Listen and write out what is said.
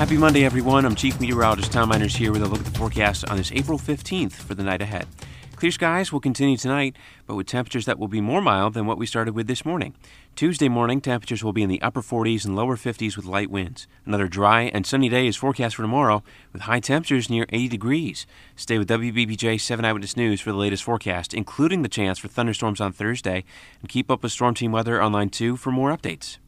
Happy Monday, everyone. I'm Chief Meteorologist Tom Meiners here with a look at the forecast on this April 15th for the night ahead. Clear skies will continue tonight, but with temperatures that will be more mild than what we started with this morning. Tuesday morning, temperatures will be in the upper 40s and lower 50s with light winds. Another dry and sunny day is forecast for tomorrow, with high temperatures near 80 degrees. Stay with WBBJ 7 Eyewitness News for the latest forecast, including the chance for thunderstorms on Thursday, and keep up with Storm Team Weather online too for more updates.